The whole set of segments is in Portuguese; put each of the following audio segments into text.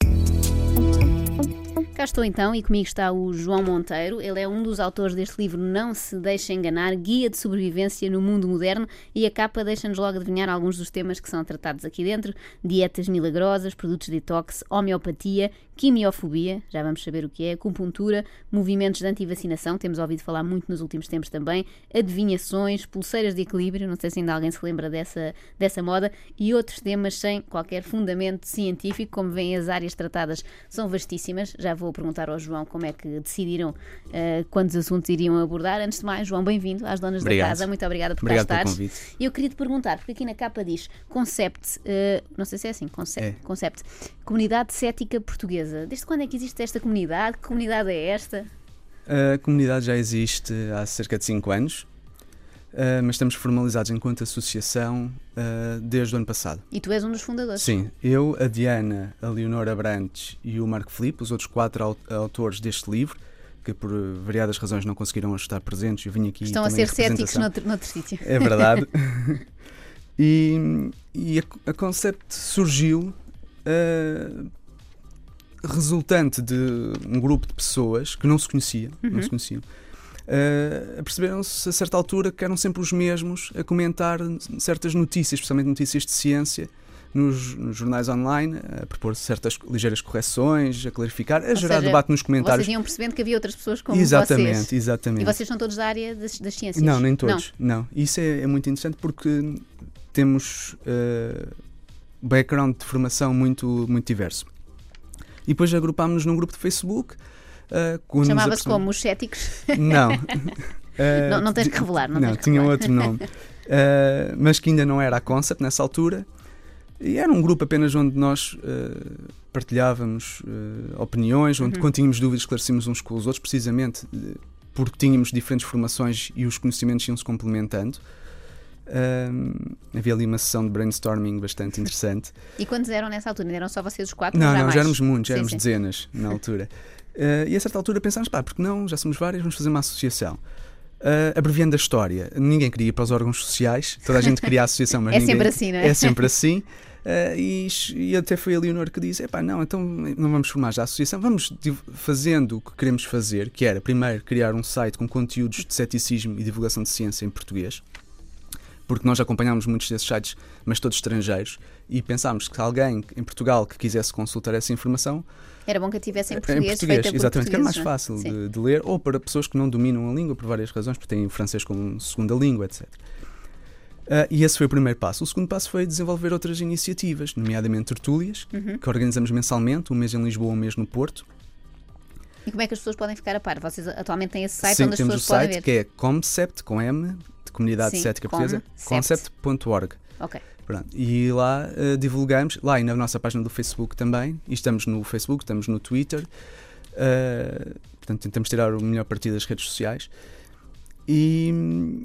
you Cá estou então e comigo está o João Monteiro. Ele é um dos autores deste livro Não Se Deixe Enganar, Guia de Sobrevivência no Mundo Moderno e a capa deixa-nos logo adivinhar alguns dos temas que são tratados aqui dentro. Dietas milagrosas, produtos detox, homeopatia, quimiofobia, já vamos saber o que é, acupuntura, movimentos de antivacinação, temos ouvido falar muito nos últimos tempos também, adivinhações, pulseiras de equilíbrio, não sei se ainda alguém se lembra dessa, dessa moda, e outros temas sem qualquer fundamento científico, como veem as áreas tratadas são vastíssimas, já vou perguntar ao João como é que decidiram uh, quantos assuntos iriam abordar. Antes de mais, João, bem-vindo às donas Obrigado. da casa, muito obrigada por Obrigado cá pelo estares. convite. E eu queria te perguntar, porque aqui na capa diz Concept, uh, não sei se é assim, Concept, É. concept Comunidade Cética Portuguesa. Desde quando é que existe esta comunidade? Que comunidade é esta? A comunidade já existe há cerca de 5 anos, eh, mas estamos formalizados enquanto associação eh, desde o ano passado. E tu és um dos fundadores. Sim, eu, a Diana, a Leonora Brantes e o Marco Filipe, os outros quatro au- autores deste livro, que por variadas razões não conseguiram estar presentes, eu vim aqui Estão a ser céticos noutro, noutro sítio. É verdade. e e a, a Concept surgiu eh, resultante de um grupo de pessoas que não se conheciam, não Uhum. se conheciam. Eh, perceberam-se a certa altura que eram sempre os mesmos a comentar certas notícias, especialmente notícias de ciência, nos, nos jornais online, a propor certas ligeiras correções, a clarificar, a Ou gerar seja, debate nos Vocês comentários. iam percebendo que havia outras pessoas como exatamente, vocês. exatamente. E vocês são todos da área das, das ciências? Não, nem todos. Não. Isso é, é muito interessante porque temos eh, background de formação muito, muito diverso. E depois agrupámos-nos num grupo de Facebook. Nos Chamava-se como os céticos? Não. Eh, Não- não tens que revelar, não que tinha revelar. outro nome. Eh, mas que ainda não era a Concept nessa altura. E era um grupo apenas onde nós eh, partilhávamos opiniões, onde Uhum. quando tínhamos dúvidas esclarecíamos uns com os outros, precisamente porque tínhamos diferentes formações e os conhecimentos iam se complementando. Havia ali uma sessão de brainstorming bastante interessante. E quantos eram nessa altura? Eram só vocês os quatro? Não, não, já éramos muitos, já Sim, éramos sim. dezenas na altura. Eh, e a certa altura pensámos, pá, porque não, já somos vários, vamos fazer uma associação. Eh, abreviando a história, ninguém queria ir para os órgãos sociais, toda a gente queria a associação, mas É ninguém... sempre assim, não é? É sempre assim. Eh, e, e até foi a Leonor que disse: Epá, não, então não vamos formar já a associação, vamos fazendo o que queremos fazer, que era primeiro criar um site com conteúdos de ceticismo e divulgação de ciência em português, porque nós acompanhámos muitos desses sites, mas todos estrangeiros, e pensámos que alguém em Portugal que quisesse consultar essa informação Era bom que a tivessem em em português, português, feita por exatamente, que era mais fácil de, de ler, ou para pessoas que não dominam a língua por várias razões, porque têm o francês como segunda língua, etc. Ah, e esse foi o primeiro passo. O segundo passo foi desenvolver outras iniciativas, nomeadamente tertúlias, Uhum. que organizamos mensalmente, um mês em Lisboa, um mês no Porto. E como é que as pessoas podem ficar a par? Vocês atualmente têm esse site Sim, onde as temos o pessoas podem site ver? que é concept, com M, de Comunidade Sim, Cética Portuguesa, cept. concept.org. Ok. Pronto. E lá eh, divulgamos, lá e na nossa página do Facebook também, e estamos no Facebook, estamos no Twitter, eh, portanto tentamos tirar o melhor partido das redes sociais. E,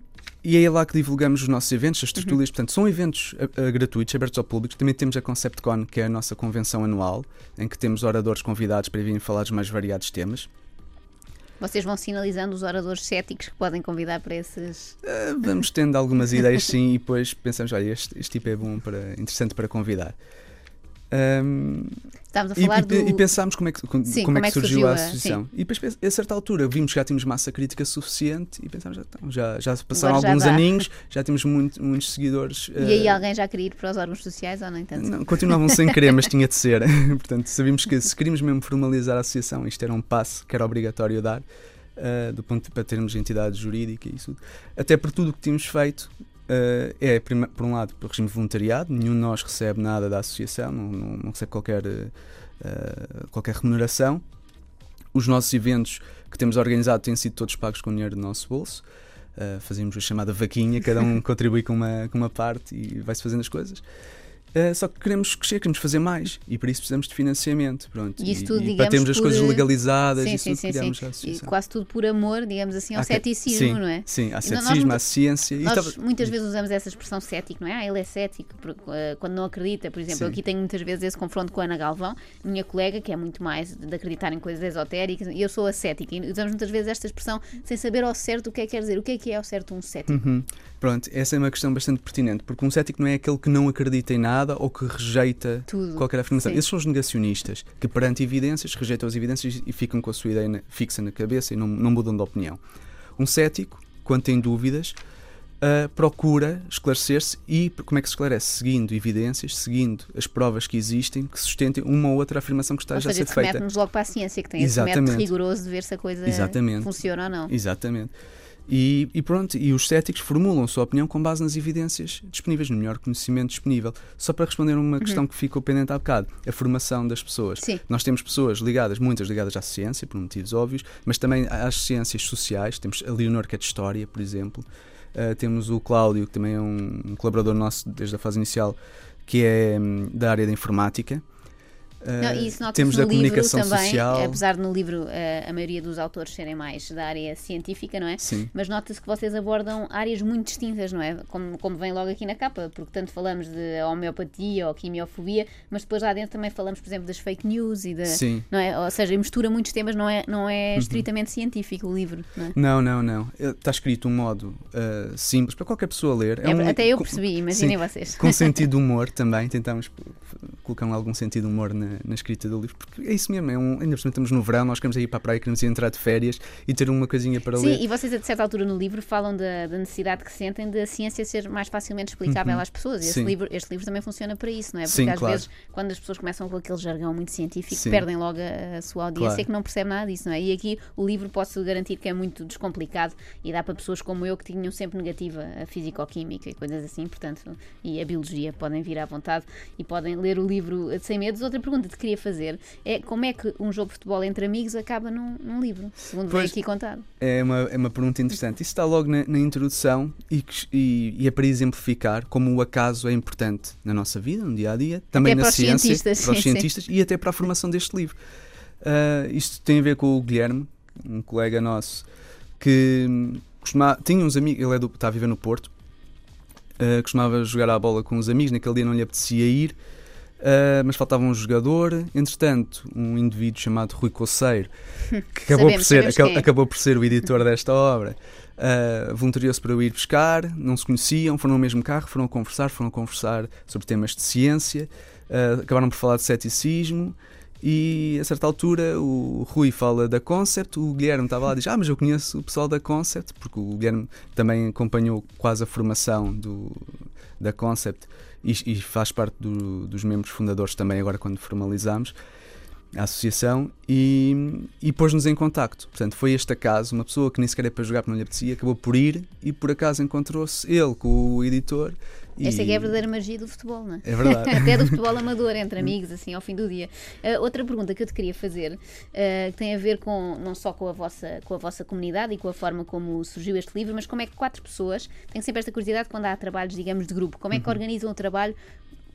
e é lá que divulgamos os nossos eventos, as tertúlias, portanto são eventos eh, gratuitos, abertos ao público. Também temos a ConceptCon, que é a nossa convenção anual, em que temos oradores convidados para virem falar dos mais variados temas. Vocês vão sinalizando os oradores céticos que podem convidar para esses. Eh, Vamos tendo algumas ideias sim e depois pensamos, olha, este, este tipo é bom para interessante para convidar. Ahm, Estamos a falar e, do. e pensámos como é que, como, Sim, como é que surgiu, a a- associação. E depois, a certa altura, vimos que já tínhamos massa crítica suficiente e pensámos, já, então, já, já passaram já alguns dá. aninhos, já temos muito- muitos seguidores. E aí eh, alguém já queria ir para os órgãos sociais ou nem tanto? não, continuavam sem querer, mas tinha de ser. Portanto, sabíamos que se queríamos mesmo formalizar a associação, isto era um passo que era obrigatório dar, eh, do ponto para termos entidade jurídica e isso. Até por tudo o que tínhamos feito, eh, é, por um lado, por regime de voluntariado, nenhum de nós recebe nada da associação, não, não- não recebe qualquer, eh, qualquer remuneração. Os nossos eventos que temos organizado têm sido todos pagos com dinheiro do nosso bolso. Uh, fazemos a chamada vaquinha, cada um contribui com uma, com uma parte e vai-se fazendo as coisas. Uh, só que queremos crescer, queremos fazer mais e por isso precisamos de financiamento. Pronto. E isso E- tudo, e para digamos, termos as por- coisas legalizadas sim, e sim, tudo, sim, criamos sim. E quase tudo por amor, digamos assim, ao Há ceticismo, sim, não é? Sim, há ceticismo, há ciência. Nós estava- muitas vezes usamos essa expressão cético, não é? Ah, ele é cético, eh, quando não acredita, por exemplo, eu aqui tenho muitas vezes esse confronto com a Ana Galvão, minha colega, que é muito mais de acreditar em coisas esotéricas, e eu sou a cética, e usamos muitas vezes esta expressão sem saber ao certo o que é que quer dizer. O que é que é ao certo um cético? Uhum. Pronto, essa é uma questão bastante pertinente, porque um cético não é aquele que não acredita em nada ou que rejeita Tudo. qualquer afirmação. Sim. Esses são os negacionistas, que perante evidências rejeitam as evidências e ficam com a sua ideia fixa na cabeça e não, não mudam de opinião. Um cético, quando tem dúvidas, ah, procura esclarecer-se e como é que se esclarece? Seguindo evidências, seguindo as provas que existem, que sustentem uma ou outra afirmação que está Ou já a seja, ser feita. remete-nos logo para a ciência, que tem esse método Exatamente. rigoroso de ver se a coisa Exatamente. funciona ou não. Exatamente. E, e pronto, e os céticos formulam a sua opinião com base nas evidências disponíveis, no melhor conhecimento disponível. Só para responder a uma questão que ficou pendente há bocado, a formação das pessoas. Uhum. Sim. Nós temos pessoas ligadas, muitas ligadas à ciência, por motivos óbvios, mas também às ciências sociais. Temos a Leonor, que é de História, por exemplo. Uh, temos o Cláudio, que também é um, um colaborador nosso desde a fase inicial, que é hum, da área da informática. Não, e isso temos no da comunicação também, social. apesar de no livro eh, a maioria dos autores serem mais da área científica, não é? Sim. Mas nota-se que vocês abordam áreas muito distintas, não é? Como, como vem logo aqui na capa, porque tanto falamos de homeopatia ou quimiofobia, mas depois lá dentro também falamos, por exemplo, das fake news e da. Sim. Uhum. Não é? Ou seja, mistura muitos temas, não é, não é estritamente científico o livro, não é? Não, não, não. Está escrito de um modo uh, simples para qualquer pessoa ler. É, um, até eu com- percebi, imaginem sim, vocês. Com sentido de humor também, tentamos colocar algum sentido de humor na, na escrita do livro, porque é isso mesmo, é um, ainda estamos no verão, nós queremos ir para a praia, queremos ir entrar de férias e ter uma coisinha para Sim, ler. e vocês a certa altura no livro falam da, da necessidade que sentem da ciência ser mais facilmente explicável às pessoas. E este Sim. livro, este livro também funciona para isso, não é? Porque Sim, às claro. vezes, quando as pessoas começam com aquele jargão muito científico, Sim. perdem logo a, a sua audiência Claro. que não percebe nada disso, não é? E aqui o livro posso garantir que é muito descomplicado e dá para pessoas como eu que tinham sempre negativa a físico-química e coisas assim, portanto, e a biologia, podem vir à vontade e podem ler o livro de Sem Medos. Outra pergunta te queria fazer é como é que um jogo de futebol entre amigos acaba num, num livro, segundo Pois. aqui contado. É uma, é uma pergunta interessante. Isso está logo na, na introdução e, e- e é para exemplificar como o acaso é importante na nossa vida, no dia a dia, também Até na para ciência, cientistas, para os sim, sim. cientistas e até para a formação deste livro. Ah, isto tem a ver com o Guilherme, um colega nosso, que tinha uns amigos, ele é do, está a viver no Porto, ah, costumava jogar à bola com os amigos, naquele dia não lhe apetecia ir. Ah, mas faltava um jogador, entretanto, um indivíduo chamado Rui Coceiro, que acabou, Sabemos, por ser, sabemos aca- quem é. acabou por ser o editor desta obra, ah, voluntariou-se para eu ir buscar, não se conheciam, foram no mesmo carro, foram conversar, foram conversar sobre temas de ciência, ah, acabaram por falar de ceticismo. E a certa altura o Rui fala da Concept, o Guilherme estava lá e diz: Ah, mas eu conheço o pessoal da Concept, porque o Guilherme também acompanhou quase a formação do, da Concept e, e faz parte do- dos membros fundadores também, agora quando formalizamos a associação, e, e pôs-nos em contacto. Portanto, foi este acaso, uma pessoa que nem sequer é para jogar, porque não lhe apetecia, acabou por ir e por acaso encontrou-se ele com o editor. E... Esta é é a verdadeira magia do futebol, não é? É verdade. Até do futebol amador, entre amigos, assim, ao fim do dia. Uh, outra pergunta que eu te queria fazer, uh, que tem a ver com, não só com a, vossa, com a vossa comunidade e com a forma como surgiu este livro, mas como é que quatro pessoas, tenho sempre esta curiosidade quando há trabalhos, digamos, de grupo, como é Uhum. que organizam o trabalho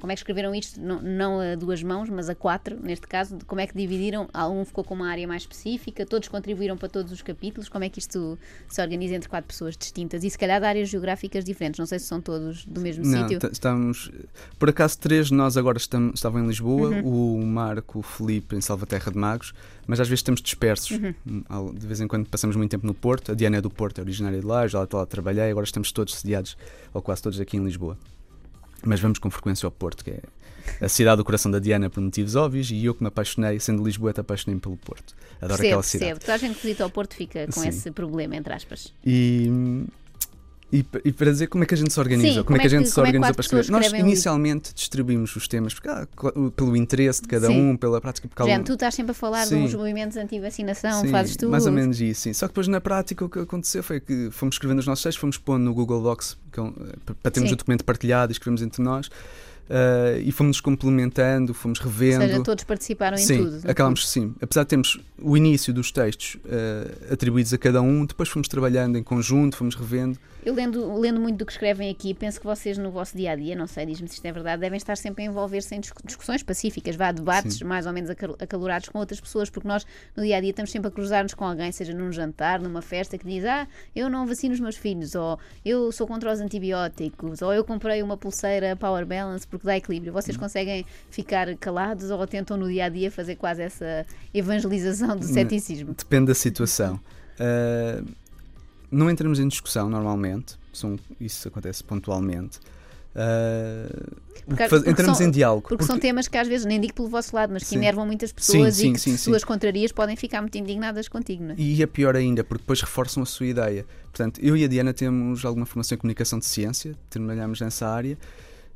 como é que escreveram isto, não, não a duas mãos, mas a quatro, neste caso, como é que dividiram? Algum ficou com uma área mais específica, todos contribuíram para todos os capítulos, como é que isto se organiza entre quatro pessoas distintas e se calhar de áreas geográficas diferentes, não sei se são todos do mesmo Não, sítio. estamos. Por acaso, três de nós agora estamos, estavam em Lisboa, Uhum. o Marco, o Felipe em Salvaterra de Magos, mas às vezes estamos dispersos. Uhum. Hum, De vez em quando passamos muito tempo no Porto. A Diana é do Porto, é originária de lá, já lá, lá trabalhei, agora estamos todos sediados, ou quase todos aqui em Lisboa. Mas vamos com frequência ao Porto, que é a cidade do coração da Diana por motivos óbvios, e eu que me apaixonei, sendo Lisboa, apaixonei-me pelo Porto. Adoro Percebo, aquela cidade. percebo. Toda a gente que visita ao Porto fica com Sim. esse problema, entre aspas. E, e, e para dizer como é que a gente se organiza, Sim, como, é que a gente se como é que organiza quatro para escrever. Nós livro? inicialmente distribuímos os temas porque, ah, pelo interesse de cada Sim. um, pela prática. Porque Gente, algum- tu estás sempre a falar Sim. dos movimentos anti-vacinação, fazes tudo. mais ou menos isso. Sim. Só que depois na prática o que aconteceu foi que fomos escrevendo os nossos textos, fomos pondo no Google Docs que é um, para- termos o documento partilhado e escrevemos entre nós. ah, e fomos complementando, fomos Ou revendo. seja, todos participaram em sim, tudo. no acabámos sim. Apesar de termos o início dos textos ah, atribuídos a cada um, depois fomos trabalhando em conjunto, fomos revendo. Eu lendo, lendo muito do que escrevem aqui, penso que vocês no vosso dia a dia, não sei, diz-me se isto é verdade, devem estar sempre a envolver-se em discu- discussões pacíficas, vá, debates Sim. mais ou menos acal- acalorados com outras pessoas, porque nós no dia a dia estamos sempre a cruzar-nos com alguém, seja num jantar, numa festa, que diz: Ah, eu não vacino os meus filhos, ou eu sou contra os antibióticos, ou eu comprei uma pulseira Power Balance porque dá equilíbrio. Vocês conseguem ficar calados ou tentam no dia a dia fazer quase essa evangelização do ceticismo? Depende da situação. Ah, não entramos em discussão normalmente, são, isso acontece pontualmente. Uh, porque, faz, entramos são, em diálogo. Porque, porque, são temas que às vezes, nem digo pelo vosso lado, mas que sim. enervam muitas pessoas sim, sim, e que suas contrarias podem ficar muito indignadas contigo. Não é? E é pior ainda, porque depois reforçam a sua ideia. Portanto, eu e a Diana temos alguma formação em comunicação de ciência, trabalhamos nessa área.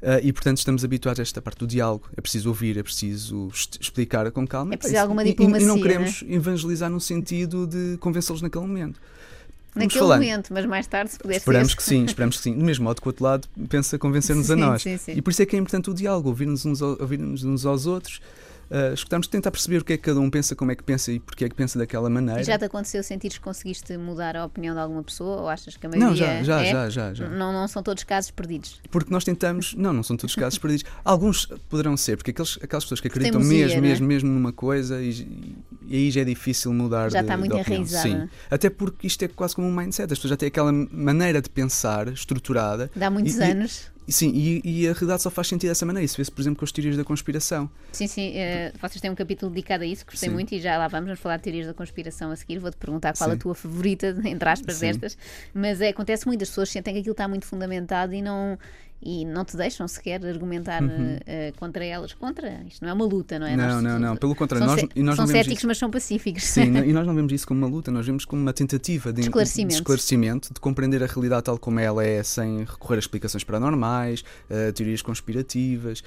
Uh, e portanto estamos habituados a esta parte do diálogo. É preciso ouvir, é preciso explicar com calma. É preciso alguma diplomacia. E, e não queremos né? evangelizar no sentido de convencê-los naquele momento. Naquele momento, mas mais tarde, se puder esperamos ser. que sim, esperamos que sim. Do mesmo modo que o outro lado pensa convencer-nos a nós. Sim, sim. E por isso é que é importante o diálogo, ouvir-nos uns, uns aos outros uh, escutarmos, tentar perceber o que é que cada um pensa, como é que pensa e porque é que pensa daquela maneira. E já te aconteceu sentir que conseguiste mudar a opinião de alguma pessoa ou achas que a maioria Não, já, já, é? já, já, já. Não, não são todos casos perdidos. Porque nós tentamos, não, não são todos casos perdidos. Alguns poderão ser, porque aqueles, aquelas pessoas que acreditam Teimosia, mesmo, é? mesmo, mesmo numa coisa e, e, aí já é difícil mudar Já de, está muito enraizado. Sim. Até porque isto é quase como um mindset, as pessoas já têm aquela maneira de pensar estruturada. Dá muitos e, anos. Sim, e, e, a realidade só faz sentido dessa maneira. Isso vê-se, por exemplo, com as teorias da conspiração. Sim, sim. Uh, vocês têm um capítulo dedicado a isso, gostei sim. muito, e já lá vamos, vamos falar de teorias da conspiração a seguir. Vou-te perguntar qual sim. a tua favorita, entre aspas, sim. destas. Mas é, acontece muito, as pessoas sentem que aquilo está muito fundamentado e não e não te deixam sequer argumentar uhum. uh, contra elas. Contra, isto não é uma luta, não é? Não, nós, não, não, pelo contrário. Nós, e nós são céticos, isso. mas são pacíficos. Sim, e nós não vemos isso como uma luta, nós vemos como uma tentativa de, esclarecimento. de, esclarecimento, de compreender a realidade tal como ela é, sem recorrer a explicações paranormais, uh, teorias conspirativas.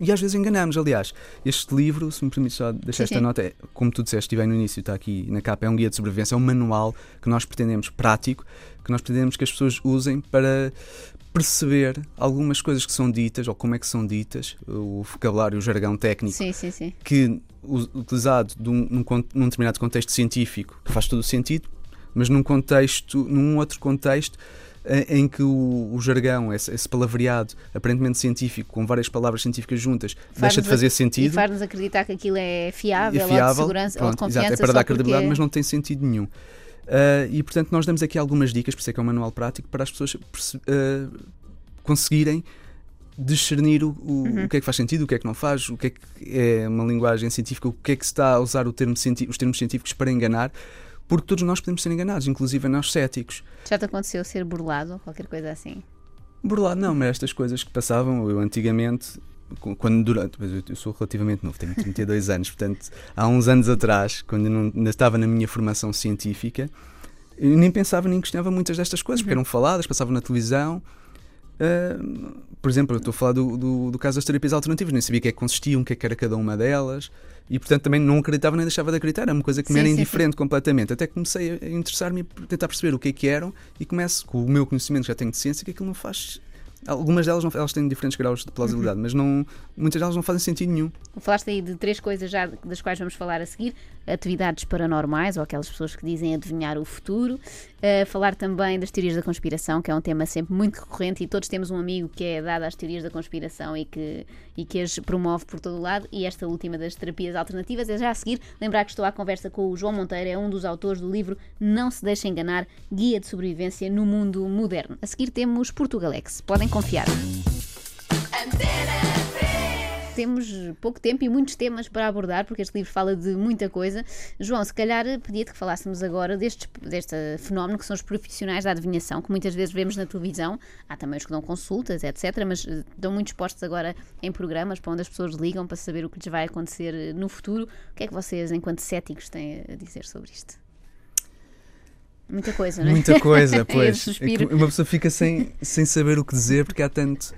E às vezes enganamos, aliás. Este livro, se me permite só deixar sim, esta sim. nota, é, como tu disseste, estive no início, está aqui na capa, é um guia de sobrevivência, é um manual que nós pretendemos prático, que nós pretendemos que as pessoas usem para, perceber algumas coisas que são ditas ou como é que são ditas, o vocabulário, o jargão técnico, sim, sim, sim. que utilizado num, num, num, determinado contexto científico faz todo o sentido, mas num contexto, num outro contexto em, em que o, o jargão, esse, esse, palavreado aparentemente científico, com várias palavras científicas juntas, deixa de fazer sentido. E faz-nos acreditar que aquilo é fiável, é fiável ou de segurança, pronto, ou de confiança. Exato, é para dar credibilidade, porque... mas não tem sentido nenhum. Uh, e portanto, nós damos aqui algumas dicas, por isso é que é um manual prático, para as pessoas uh, conseguirem discernir o, o, uhum. o, que é que faz sentido, o que é que não faz, o que é que é uma linguagem científica, o que é que se está a usar termo os termos científicos para enganar, porque todos nós podemos ser enganados, inclusive nós céticos. Já te aconteceu ser burlado ou qualquer coisa assim? Burlado não, mas estas coisas que passavam, eu antigamente quando durante, eu sou relativamente novo, tenho 32 anos, portanto, há uns anos atrás, quando não, ainda estava na minha formação científica, eu nem pensava nem questionava muitas destas coisas, uhum. porque eram faladas, passavam na televisão. Uh, por exemplo, eu estou a falar do, do, do, caso das terapias alternativas, nem sabia o que é que consistiam, o que, é que era cada uma delas, e portanto também não acreditava nem deixava de acreditar, era uma coisa que sim, me era indiferente sim. completamente. Até comecei a interessar-me e tentar perceber o que é que eram, e começo com o meu conhecimento que já tenho de ciência, que aquilo não faz Algumas delas não, elas têm diferentes graus de plausibilidade, uhum. mas não, muitas delas não fazem sentido nenhum. Falaste aí de três coisas já das quais vamos falar a seguir: atividades paranormais ou aquelas pessoas que dizem adivinhar o futuro, uh, falar também das teorias da conspiração, que é um tema sempre muito recorrente e todos temos um amigo que é dado às teorias da conspiração e que, e que as promove por todo o lado. E esta última das terapias alternativas é já a seguir. Lembrar que estou à conversa com o João Monteiro, é um dos autores do livro Não Se Deixe Enganar Guia de Sobrevivência no Mundo Moderno. A seguir temos Portugalex. Podem confiar temos pouco tempo e muitos temas para abordar, porque este livro fala de muita coisa. João, se calhar pedia-te que falássemos agora deste, deste fenómeno que são os profissionais da adivinhação, que muitas vezes vemos na televisão. Há também os que dão consultas, etc., mas eh, dão muitos postos agora em programas para onde as pessoas ligam para saber o que lhes vai acontecer eh, no futuro. O que é que vocês, enquanto céticos, têm a dizer sobre isto? Muita coisa, não é? Muita coisa, pois. é uma pessoa fica sem, sem saber o que dizer porque há tanto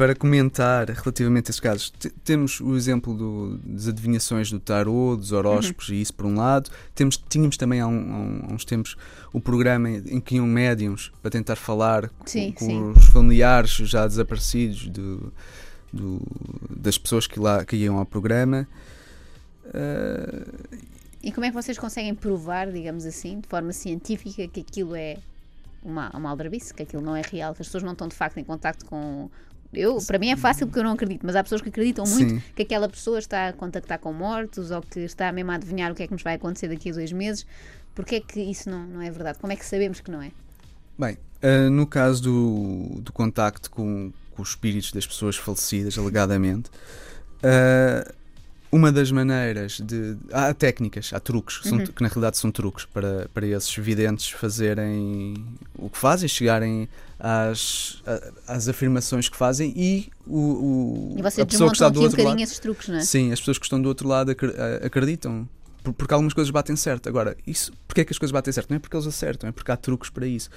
para comentar relativamente a esses casos, temos o exemplo do, das adivinhações do tarô, dos horóscopos, uhum. e isso por um lado. Temos, tínhamos também há, um, há, uns tempos o programa em que iam médiums para tentar falar sim, com, com os familiares já desaparecidos do, do, das pessoas que, lá, que iam ao programa. Uh, e como é que vocês conseguem provar, digamos assim, de forma científica, que aquilo é uma, uma aldrabice, que aquilo não é real, que as pessoas não estão de facto em contato com, eu, para mim é fácil porque eu não acredito, mas há pessoas que acreditam muito Sim. que aquela pessoa está a contactar com mortos ou que está mesmo a adivinhar o que é que nos vai acontecer daqui a dois meses. Porquê é que isso não, não é verdade? Como é que sabemos que não é? Bem, uh, no caso do, do contacto com, com, os espíritos das pessoas falecidas, alegadamente, uh, uma das maneiras de. Há técnicas, há truques, que, são- Uhum. que na realidade são truques para, para esses videntes fazerem o que fazem, chegarem às, às afirmações que fazem e o, o- E vocês a pessoa que está do um outro bocadinho lado. esses truques, não é? Sim, as pessoas que estão do outro lado acreditam. por- Porque algumas coisas batem certo. Agora, isso, porque é que as coisas batem certo? Não é porque eles acertam, é porque há truques para isso.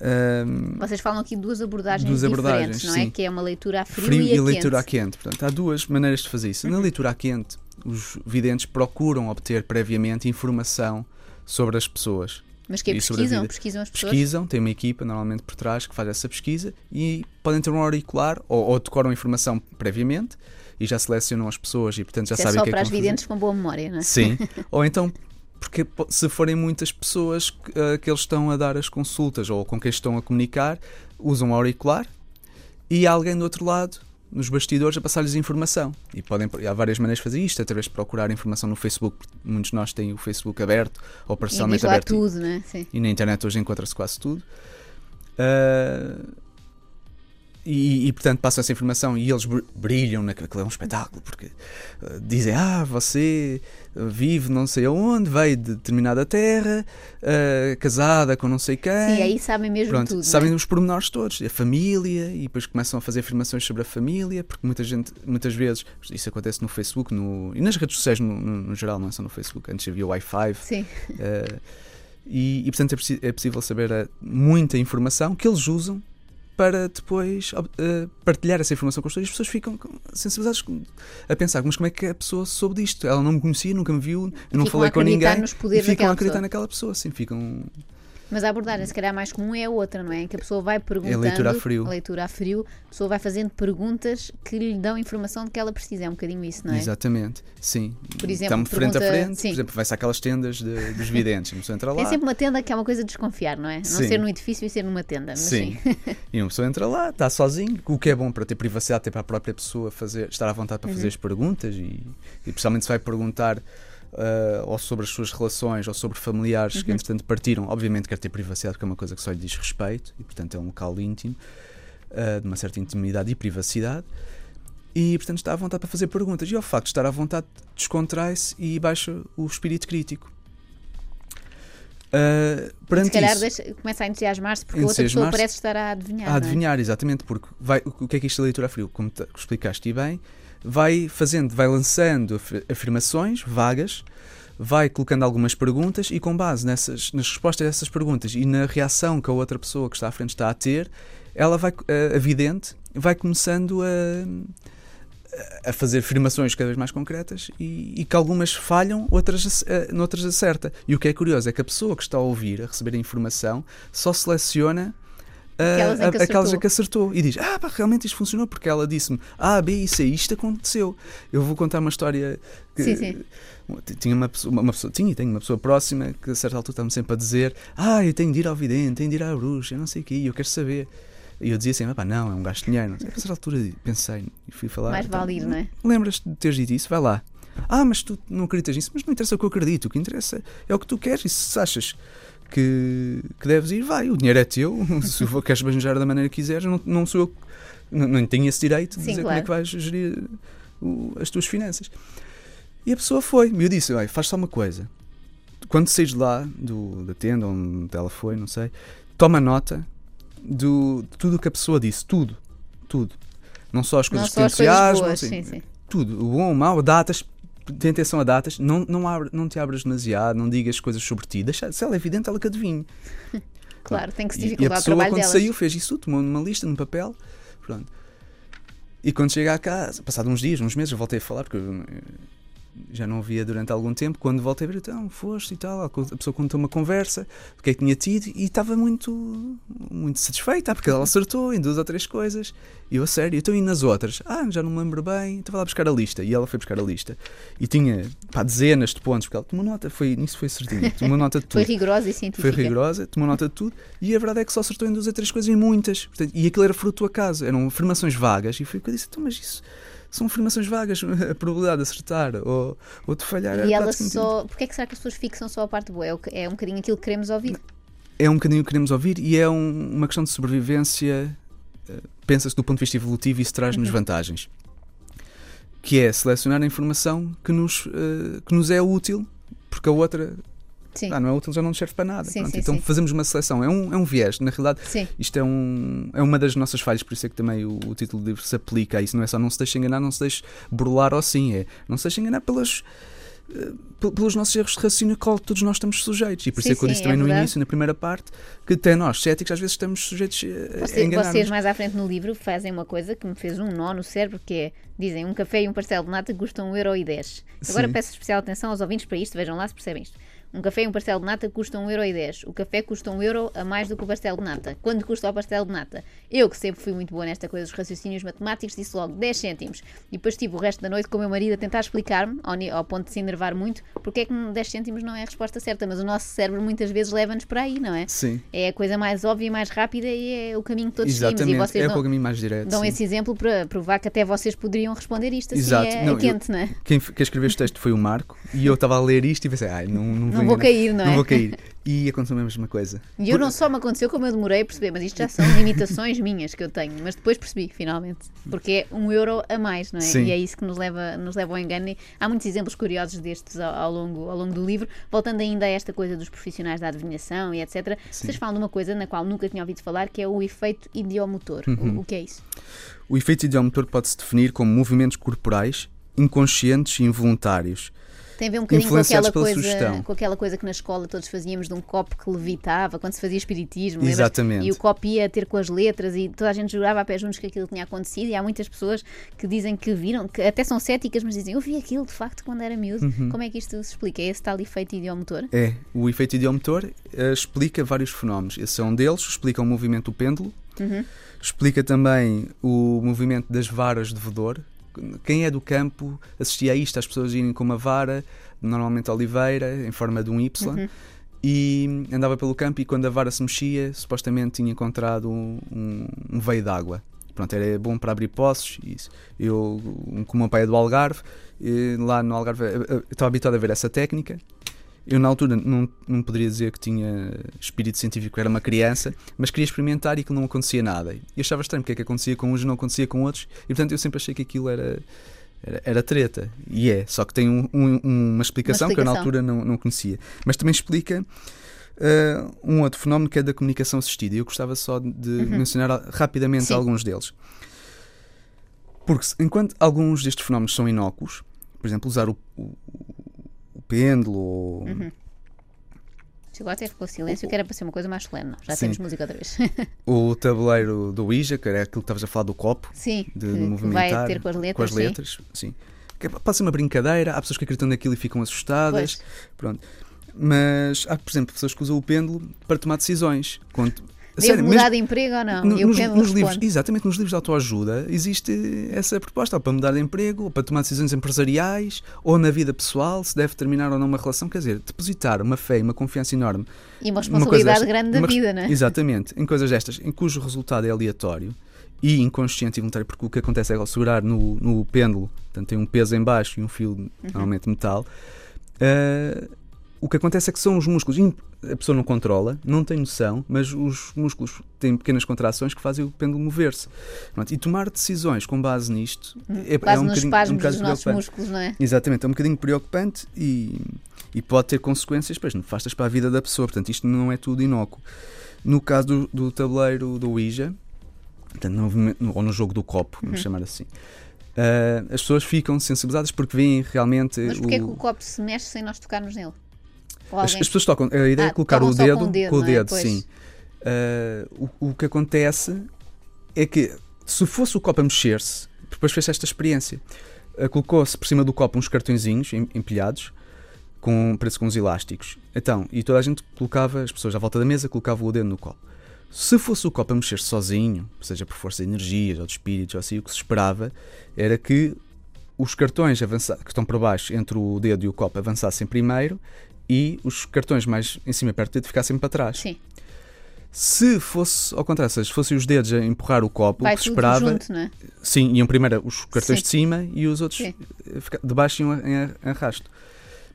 Ahm, Vocês falam aqui de duas abordagens Duas diferentes, abordagens, não é? sim. Que é uma leitura a frio, frio e a, e, a leitura quente. Uhum. à quente. Portanto, há duas maneiras de fazer isso. Na leitura à quente, os videntes procuram obter previamente informação sobre as pessoas. Mas que é a pesquisam? Pesquisam as pessoas? Pesquisam, tem uma equipa normalmente por trás que faz essa pesquisa e podem ter um auricular ou, ou decoram a informação previamente e já selecionam as pessoas e portanto já Isso é sabem só o que é para que as fazer. videntes com boa memória, não é? Sim. ou então, porque po- se forem muitas pessoas que, eh, que eles estão a dar as consultas ou com quem estão a comunicar, usam auricular e alguém do outro lado, nos bastidores, a passar-lhes informação. E podem, e há várias maneiras de fazer isto, através de procurar informação no Facebook. Muitos de nós têm o Facebook aberto ou E parcialmente lá aberto. tudo, não é? Sim. E na internet hoje encontra-se quase tudo. Ah, e, e, portanto passam essa informação e eles br- brilham naquilo, é um espetáculo, porque ah, dizem: Ah, você vive não sei aonde, veio de determinada terra, ah, casada com não sei quem. Sim, aí sabem mesmo Pronto, tudo. sabem não é? os pormenores todos, a família, e depois começam a fazer afirmações sobre a família, porque muita gente, muitas vezes, isso acontece no Facebook no, e nas redes sociais no, no- no geral, não é só no Facebook, antes havia o Wi-Fi, Sim. Uh, e, e, portanto é, é possível saber uh, muita informação que eles usam para depois uh, partilhar essa informação com as pessoas as pessoas ficam sensibilizadas a pensar, mas como é que a pessoa soube disto? Ela não me conhecia, nunca me viu, eu não ficam falei com ninguém nos e poderes ficam a acreditar pessoa. naquela pessoa, sim, ficam Mas a abordagem, se calhar, mais comum é a outra, não é? Que a pessoa vai perguntando. leitura a frio. a leitura a frio, a pessoa vai fazendo perguntas que lhe dão informação de que ela precisa. É um bocadinho isso, não é? Exatamente, sim. Por exemplo, Estamos frente a pergunta- frente, sim. por exemplo, vai-se àquelas tendas de- dos videntes, uma pessoa entra lá. É sempre uma tenda que é uma coisa de desconfiar, não é? Não Sim. ser num edifício e ser numa tenda. Sim. Sim. e uma pessoa entra lá, está sozinho, o que é bom para ter privacidade, até para a própria pessoa fazer, estar à vontade para Uhum. fazer as perguntas e, e principalmente se vai perguntar ah, ou sobre as suas relações ou sobre familiares Uhum. que entretanto partiram, obviamente quer ter privacidade porque é uma coisa que só lhe diz respeito e portanto é um local íntimo, ah, de uma certa intimidade e privacidade. E portanto está à vontade para fazer perguntas. E ao facto de estar à vontade, descontrai-se e baixa o espírito crítico. Perante Se calhar isso, deixa- começa a entusiasmar-se porque a outra pessoa parece estar a adivinhar. a é? adivinhar, exatamente, porque vai, o que é que isto é leitura a frio? Como te- explicaste bem, vai fazendo, vai lançando af- afirmações vagas, vai colocando algumas perguntas e com base nessas, nas respostas a essas perguntas e na reação que a outra pessoa que está à frente está a ter, ela vai, a, a vidente, vai começando a, a fazer afirmações cada vez mais concretas e, e que algumas falham, outras, eh, noutras acerta. E o que é curioso é que a pessoa que está a ouvir, a receber a informação, só seleciona Aquelas em que aquelas acertou. em que acertou e diz: Ah, pá, realmente isto funcionou porque ela disse-me A, B e C, isto aconteceu. Eu vou contar uma história que Sim, sim. tinha uma pessoa, uma pessoa, tinha e tenho uma pessoa próxima que a certa altura está-me sempre a dizer: Ah, eu tenho de ir ao vidente, tenho de ir à bruxa, eu não sei o que, eu quero saber. E eu dizia assim: ah, pá, não, é um gasto de dinheiro. Não sei. A certa altura pensei e fui falar. Mais vale ir, não é? Lembras-te de teres dito isso? Vai lá. Ah, mas tu não acreditas nisso? Mas não interessa o que eu acredito. O que interessa é o que tu queres. E se achas que, que deves ir, vai. O dinheiro é teu. se o queres banjar da maneira que quiseres, não, não sou eu. Não, não tenho esse direito de Sim, dizer como é claro. que vais gerir o- as tuas finanças. E a pessoa foi. E eu disse: "Olha, faz só uma coisa. Quando saís de lá, do, da tenda onde ela foi, não sei, toma nota do, de tudo o que a pessoa disse. Tudo. Tudo. Não só as Não coisas só que as coisas boas, sim, sim. tudo, o bom, o mau, datas, tem atenção a datas, não, não, abre, não te abras demasiado, não digas coisas sobre ti, deixa, se ela é evidente, ela que adivinhe. Claro, tem que se E, e a dificultar o pessoa, trabalho quando delas. saiu, fez isso tomou numa lista, num papel, pronto. E quando chega à casa, passado uns dias, uns meses, eu voltei a falar, porque eu já não via durante algum tempo, quando voltei a ver, então, foste e tal, a pessoa contou uma conversa, o que é que tinha tido, e estava muito, muito satisfeita, porque ela acertou em duas ou três coisas, e eu, a sério, então e nas outras? Ah, já não me lembro bem, então vai lá buscar a lista, e ela foi buscar a lista, e tinha, pá, dezenas de pontos, porque ela tomou nota, foi, nisso foi certinho, tomou nota de tudo. Foi rigorosa e Foi científica. rigorosa, tomou nota de tudo e a verdade é que só acertou em duas ou três coisas e muitas. Portanto, e aquilo era fruto do acaso, eram afirmações vagas. E foi o que eu disse: então, mas isso são afirmações vagas, a probabilidade de acertar ou, ou de falhar é E ela praticamente- só. Porquê é que será que as pessoas fixam só a parte boa? É, é um bocadinho aquilo que queremos ouvir. É um bocadinho o que queremos ouvir e é um- uma questão de sobrevivência. eh, Pensa-se do ponto de vista evolutivo, isso traz-nos Uhum. vantagens. que é selecionar a informação que nos, uh, que nos é útil, porque a outra Sim. ah, não é útil, já não nos serve para nada. Sim, sim, então fazemos uma seleção. É um, é um viés. Na realidade, isto é, um, é uma das nossas falhas, por isso é que também o, o título do livro se aplica a isso. Não é só não se deixe enganar, não se deixe burlar ou sim. É não se deixe enganar pelas. eh, pel- Pelos nossos erros de raciocínio, qual todos nós estamos sujeitos. E por isso é que eu disse é também no verdade. início, na primeira parte, que até nós, céticos, às vezes estamos sujeitos a- a Você- enganar. vocês mais à frente no livro fazem uma coisa que me fez um nó no cérebro, que é, dizem, um café e um pastel de nata custam 1,10€. Agora Sim. peço especial atenção aos ouvintes para isto, vejam lá se percebem isto. Um café e um pastel de nata custam 1,10€. O café custa 1 euro a mais do que o pastel de nata. Quanto custa o pastel de nata? Eu, que sempre fui muito boa nesta coisa dos raciocínios matemáticos, disse logo 10 cêntimos. E depois tive o resto da noite com o meu marido a tentar explicar-me, ao, ponto de se enervar muito, porque é que 10 cêntimos não é a resposta certa. Mas o nosso cérebro muitas vezes leva-nos para aí, não é? Sim, É a coisa mais óbvia e mais rápida e é o caminho que todos exatamente. seguimos. E vocês é dão, o caminho mais direto. dão sim. esse exemplo para provar que até vocês poderiam responder isto assim Exato. é, Não, eu- quente, não é? Quem, quem escreveu este texto foi o Marco e eu estava a ler isto e pensei, ai, não, não, Não vou cair, não é? Não vou cair. E aconteceu a mesma coisa. E eu não só me aconteceu como eu demorei a perceber, mas isto já são limitações minhas que eu tenho. Mas depois percebi, finalmente. Porque é um euro a mais, não é? Sim. E é isso que nos leva, nos leva ao engano. E há muitos exemplos curiosos destes ao, ao longo, ao longo do livro. Voltando ainda a esta coisa dos profissionais da adivinhação e etc. Vocês falam de uma coisa na qual nunca tinha ouvido falar, que é o efeito idiomotor. Uhum. O, o que é isso? O efeito idiomotor pode-se definir como movimentos corporais inconscientes e involuntários. Tem a ver um bocadinho com aquela, coisa, sugestão. com aquela coisa que na escola todos fazíamos de um copo que levitava, quando se fazia espiritismo, lembras? Exatamente. E o copo ia ter com as letras e toda a gente jurava a pé juntos que aquilo tinha acontecido. E há muitas pessoas que dizem que viram, que até são céticas, mas dizem eu vi aquilo de facto quando era miúdo. Uhum. Como é que isto se explica? É esse tal efeito idiomotor? É, o efeito idiomotor eh, explica vários fenómenos. Esse é um deles, explica o movimento do pêndulo, Uhum. explica também o movimento das varas de vedor. Quem é do campo assistia a isto, as pessoas irem com uma vara, normalmente oliveira, em forma de um Y, Uhum. e andava pelo campo e quando a vara se mexia, supostamente tinha encontrado um, um, um veio de água. Pronto, era bom para abrir poços. e Isso. Eu, como o meu pai é do Algarve, eh, lá no Algarve eh, eh, estava habituado a ver essa técnica. Eu, na altura, não, não poderia dizer que tinha espírito científico, era uma criança, mas queria experimentar e aquilo não acontecia nada. E achava estranho porque é que acontecia com uns e não acontecia com outros, e portanto eu sempre achei que aquilo era, era, era treta. E é, só que tem um- um- uma, explicação que eu na explicação. altura não, não conhecia. Mas também explica eh, um outro fenómeno que é da comunicação assistida. E eu gostava só de mencionar a- rapidamente Sim. alguns deles. Porque enquanto alguns destes fenómenos são inócuos, por exemplo, usar o, o pêndulo ou Chegou até ficou silêncio, que era para ser uma coisa mais solene. Não, já Sim. temos música outra vez. o tabuleiro do Ouija, que era aquilo que estavas a falar do copo, sim, de, de movimentar vai ter com as letras. com as sim. letras, sim. Que pode ser uma brincadeira, há pessoas que acreditam naquilo e ficam assustadas. Pronto. Mas há, por exemplo, pessoas que usam o pêndulo para tomar decisões. Quando, Devo mudar mesmo- de emprego ou não? No- nos, nos livros, exatamente, nos livros de autoajuda existe essa proposta, ou para mudar de emprego, ou para tomar decisões empresariais, ou na vida pessoal, se deve terminar ou não uma relação. Quer dizer, depositar uma fé e uma confiança enorme E uma responsabilidade desta- grande da res- vida, não é? Exatamente, em coisas destas, em cujo resultado é aleatório e inconsciente e voluntário, porque o que acontece é ao segurar no, no pêndulo, portanto tem um peso em baixo e um fio, Uhum. normalmente metal, ah, o que acontece é que são os músculos, a pessoa não controla, não tem noção, mas os músculos têm pequenas contrações que fazem o pêndulo mover-se. E tomar decisões com base nisto é, Quase é um nos bocadinho, um espasmos bocado dos músculos, não é? Exatamente, é um bocadinho preocupante e, e pode ter consequências depois nefastas para a vida da pessoa. Portanto, isto não é tudo inócuo. No caso do, do tabuleiro do Ouija, portanto, no ou no jogo do copo, Uhum. vamos chamar assim, ah, as pessoas ficam sensibilizadas porque veem realmente. Mas porquê é que o, o copo se mexe sem nós tocarmos nele? As, as pessoas tocam. A ideia Ah, é colocar o dedo com o dedo, com o é? dedo, Pois. sim. Ah, o, o que acontece é que se fosse o copo a mexer-se, depois fez esta experiência. Ah, Colocou-se por cima do copo uns cartõezinhos em- empilhados, com, parece com uns elásticos. Então, e toda a gente colocava, as pessoas à volta da mesa colocavam o dedo no copo. Se fosse o copo a mexer sozinho, seja por força de energias ou de espíritos ou assim, o que se esperava era que os cartões que estão por baixo entre o dedo e o copo avançassem primeiro e os cartões mais em cima perto do dedo ficassem para trás. Sim, Se fosse ao contrário, se fossem os dedos a empurrar o copo, vai o que se esperava, junto, não é? sim, iam primeiro os cartões Sim. de cima e os outros Sim. eh, de baixo iam em ar- em arrasto.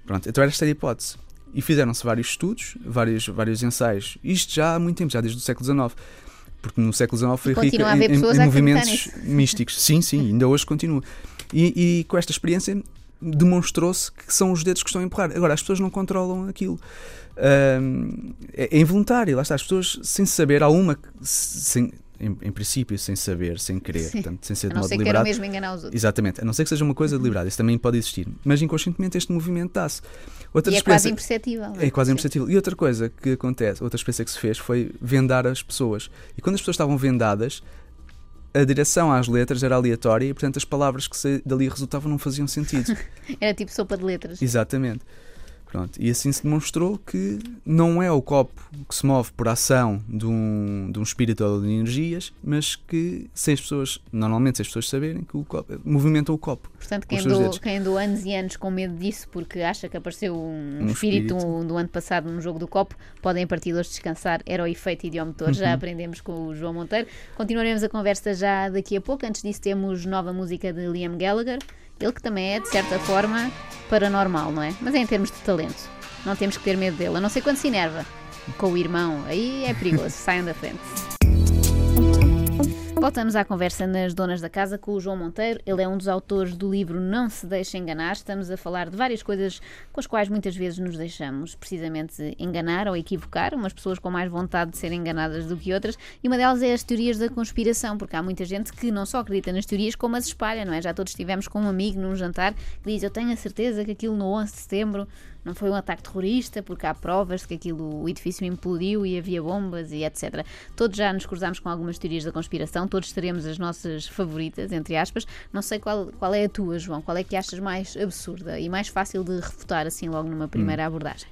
Pronto, então era esta a hipótese. E fizeram-se vários estudos, vários, vários ensaios, isto já há muito tempo, já desde o século XIX. Porque no século XIX foi rica em, em- em movimentos místicos. Sim, sim, ainda hoje continua. E, e com esta experiência demonstrou-se que são os dedos que estão a empurrar. Agora, as pessoas não controlam aquilo. Um, é, é, involuntário, lá está, as pessoas sem saber, há uma sem, em, em, princípio, sem saber, sem querer, portanto, sem ser de modo deliberado. A não ser que mesmo enganar os outros. Exatamente, a não ser que seja uma coisa deliberada, isso também pode existir. Mas inconscientemente este movimento dá-se. Outra e é quase imperceptível. É? é quase imperceptível. E outra coisa que acontece, outra experiência que se fez foi vendar as pessoas. E quando as pessoas estavam vendadas, a direção às letras era aleatória e, portanto, as palavras que dali resultavam não faziam sentido. era tipo sopa de letras. Exatamente. Pronto, e assim se demonstrou que não é o copo que se move por ação de um, de um espírito ou de energias, mas que se as pessoas, normalmente se as pessoas saberem que o copo, movimentam o copo. Portanto, quem andou, quem andou anos e anos com medo disso porque acha que apareceu um, um espírito, espírito. do ano passado num jogo do copo, podem a partir de hoje descansar. Era o efeito idiomotor, uhum. já aprendemos com o João Monteiro. Continuaremos a conversa já daqui a pouco. Antes disso, temos nova música de Liam Gallagher. Ele que também é, de certa forma, paranormal, não é? Mas é em termos de talento. Não temos que ter medo dele, a não ser quando se enerva. Com o irmão, aí é perigoso, saiam da frente. Voltamos à conversa nas Donas da Casa com o João Monteiro. Ele é um dos autores do livro Não Se Deixe Enganar. Estamos a falar de várias coisas com as quais muitas vezes nos deixamos precisamente enganar ou equivocar. Umas pessoas com mais vontade de serem enganadas do que outras. E uma delas é as teorias da conspiração, porque há muita gente que não só acredita nas teorias, como as espalha, não é? Já todos estivemos com um amigo num jantar que diz: Eu tenho a certeza que aquilo no 11 de setembro não foi um ataque terrorista, porque há provas de que aquilo, o edifício implodiu e havia bombas e etc. Todos já nos cruzámos com algumas teorias da conspiração, todos teremos as nossas favoritas, entre aspas. Não sei qual, qual é a tua, João, qual é que achas mais absurda e mais fácil de refutar assim logo numa primeira hum. abordagem?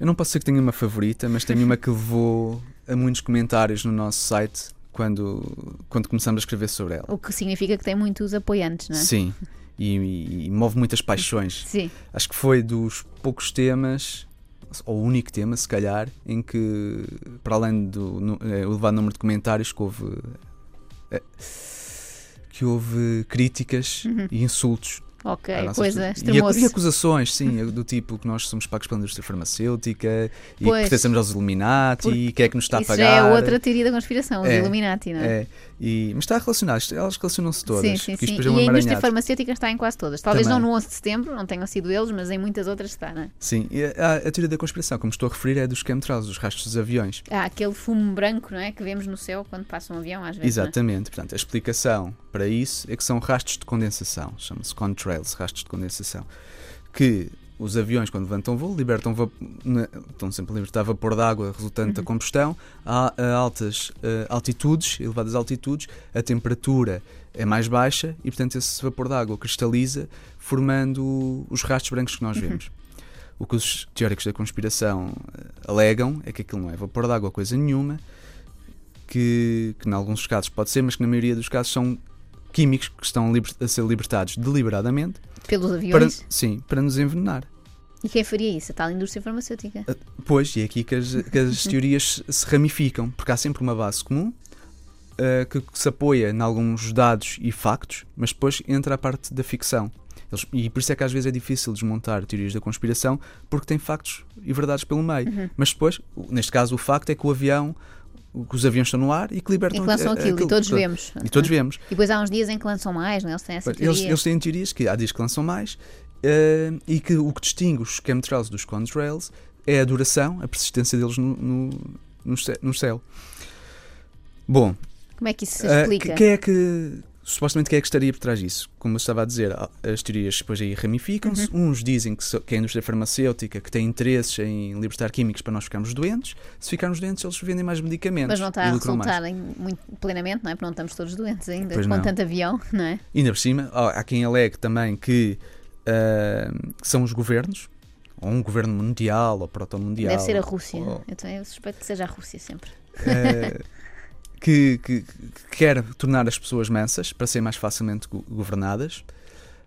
Eu não posso dizer que tenha uma favorita, mas tenho uma que levou a muitos comentários no nosso site quando, quando começamos a escrever sobre ela. O que significa que tem muitos apoiantes, não é? Sim e, e, move muitas paixões. Sim. Acho que foi dos poucos temas, ou o único tema, se calhar, em que, para além do no, é, elevado número de comentários, que houve. É, que houve críticas uhum. e insultos Ok, coisa extremosa. E, acusações, sim, do tipo que nós somos pagos pela indústria farmacêutica e pois, que pertencemos aos Illuminati Por, e que é que nos está a pagar. Isso é outra teoria da conspiração, os é, Illuminati, não é? é. E, mas está relacionado, elas relacionam-se todas. Sim, sim, sim. É um e a indústria farmacêutica está em quase todas. Talvez Também. não no 11 de setembro, não tenham sido eles, mas em muitas outras está, não é? Sim, e a, a teoria da conspiração, como estou a referir, é dos chemtrails, dos rastros dos aviões. Ah, aquele fumo branco, não é? Que vemos no céu quando passa um avião, às vezes. É? Exatamente, portanto, a explicação para isso é que são rastros de condensação, chama-se contrails, rastros de condensação, que os aviões, quando levantam voo, libertam estão sempre a libertar vapor de água resultante uhum. da combustão a, a altas uh, altitudes, elevadas altitudes, a temperatura é mais baixa e, portanto, esse vapor de água cristaliza, formando os rastros brancos que nós uhum. vemos. O que os teóricos da conspiração uh, alegam é que aquilo não é vapor de água, coisa nenhuma, que, que em alguns casos pode ser, mas que na maioria dos casos são químicos que estão a ser libertados deliberadamente pelos aviões? Para, sim, para nos envenenar. E quem faria isso? A tal indústria farmacêutica? Uh, pois, e é aqui que as, que as teorias se ramificam, porque há sempre uma base comum uh, que, que, se apoia em alguns dados e factos, mas depois entra a parte da ficção. Eles, e por isso é que às vezes é difícil desmontar teorias da conspiração, porque tem factos e verdades pelo meio. Uhum. Mas depois, neste caso, o facto é que o avião que os aviões estão no ar e que libertam e que lançam aquilo, aquilo, e todos vemos. E todos vemos. E depois há uns dias em que lançam mais, não é? eles têm essa teoria. Eles, eles têm teorias que há dias que lançam mais uh, e que o que distingue os chemtrails dos contrails é a duração, a persistência deles no, no, no, no céu. Bom. Como é que isso se explica? Uh, quem é que supostamente quem é que estaria por trás disso? Como eu estava a dizer, as teorias depois aí ramificam-se. Uhum. Uns dizem que, que é a indústria farmacêutica que tem interesses em libertar químicos para nós ficarmos doentes. Se ficarmos doentes, eles vendem mais medicamentos. Mas não está a resultar muito plenamente, não é? Porque não estamos todos doentes ainda, pois com não. tanto avião, não é? E ainda por cima, há quem alegue também que, uh, são os governos, ou um governo mundial, ou proto-mundial. Deve ser a Rússia. Ou... Eu, também, eu suspeito que seja a Rússia sempre. Uh, que, que, que, quer tornar as pessoas mansas para serem mais facilmente governadas.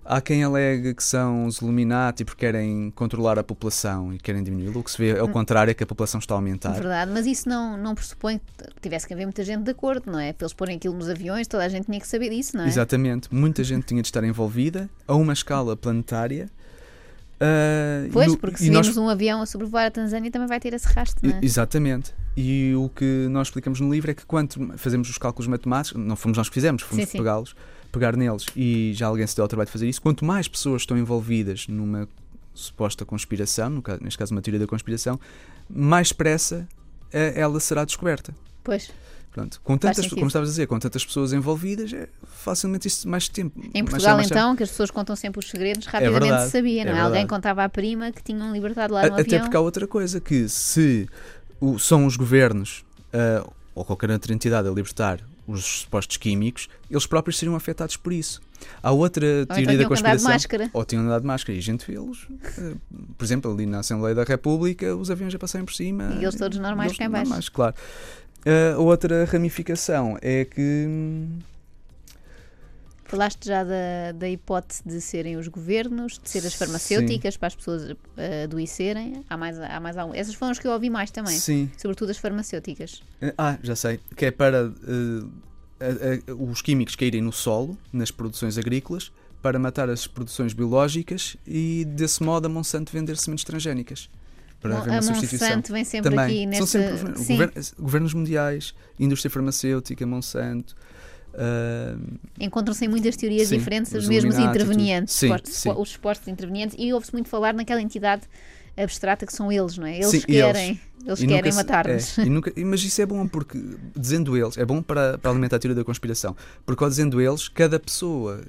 Há quem alegue que são os Illuminati porque querem controlar a população e querem diminuí-la. O que se vê é o hum. contrário, é que a população está a aumentar. Verdade, mas isso não, não pressupõe que tivesse que haver muita gente de acordo, não é? Para eles porem aquilo nos aviões, toda a gente tinha que saber disso, não é? Exatamente, muita gente tinha de estar envolvida a uma escala planetária Uh, pois, porque se vimos nós... um avião a sobrevoar a Tanzânia também vai ter esse rastro, não é? Exatamente. E o que nós explicamos no livro é que quando fazemos os cálculos matemáticos, não fomos nós que fizemos, fomos pegá-los, pegar neles e já alguém se deu ao trabalho de fazer isso, quanto mais pessoas estão envolvidas numa suposta conspiração, no caso, neste caso uma teoria da conspiração, mais depressa eh, ela será descoberta. Pois. Pronto, com tantas, como estavas a dizer, com tantas pessoas envolvidas, é facilmente isso mais tempo. Em Portugal, mais então, que as pessoas contam sempre os segredos, é rapidamente é se sabia, não é? Alguém contava à prima que tinham libertado lá no Até avião. porque há outra coisa, que se o, são os governos uh, ou qualquer outra entidade a libertar os supostos químicos, eles próprios seriam afetados por isso. Há outra ou então teoria então da conspiração. De máscara. Ou tinham andado de máscara e a gente vê-los. Uh, por exemplo, ali na Assembleia da República, os aviões já passaram por cima. E eles todos normais cá em baixo. Normais, claro. Uh, outra ramificação é que. Falaste já da, da hipótese de serem os governos, de ser as farmacêuticas Sim. para as pessoas uh, adoecerem. Há mais, há mais algum. Essas foram as que eu ouvi mais também. Sim. Sobretudo as farmacêuticas. Ah, já sei. Que é para uh, os químicos caírem no solo, nas produções agrícolas, para matar as produções biológicas e, desse modo, a Monsanto vender sementes transgénicas para haver uma substituição. Monsanto vem sempre Também. aqui nesta... São sempre governos mundiais, indústria farmacêutica, Monsanto. Uh... Encontram-se em muitas teorias sim, diferentes os mesmos intervenientes, sim, sim. os supostos intervenientes, e ouve-se muito falar naquela entidade abstrata que são eles, não é? Eles querem, eles, eles querem matar-nos. É, mas isso é bom porque, dizendo eles, é bom para, para alimentar a teoria da conspiração, porque ao dizendo eles, cada pessoa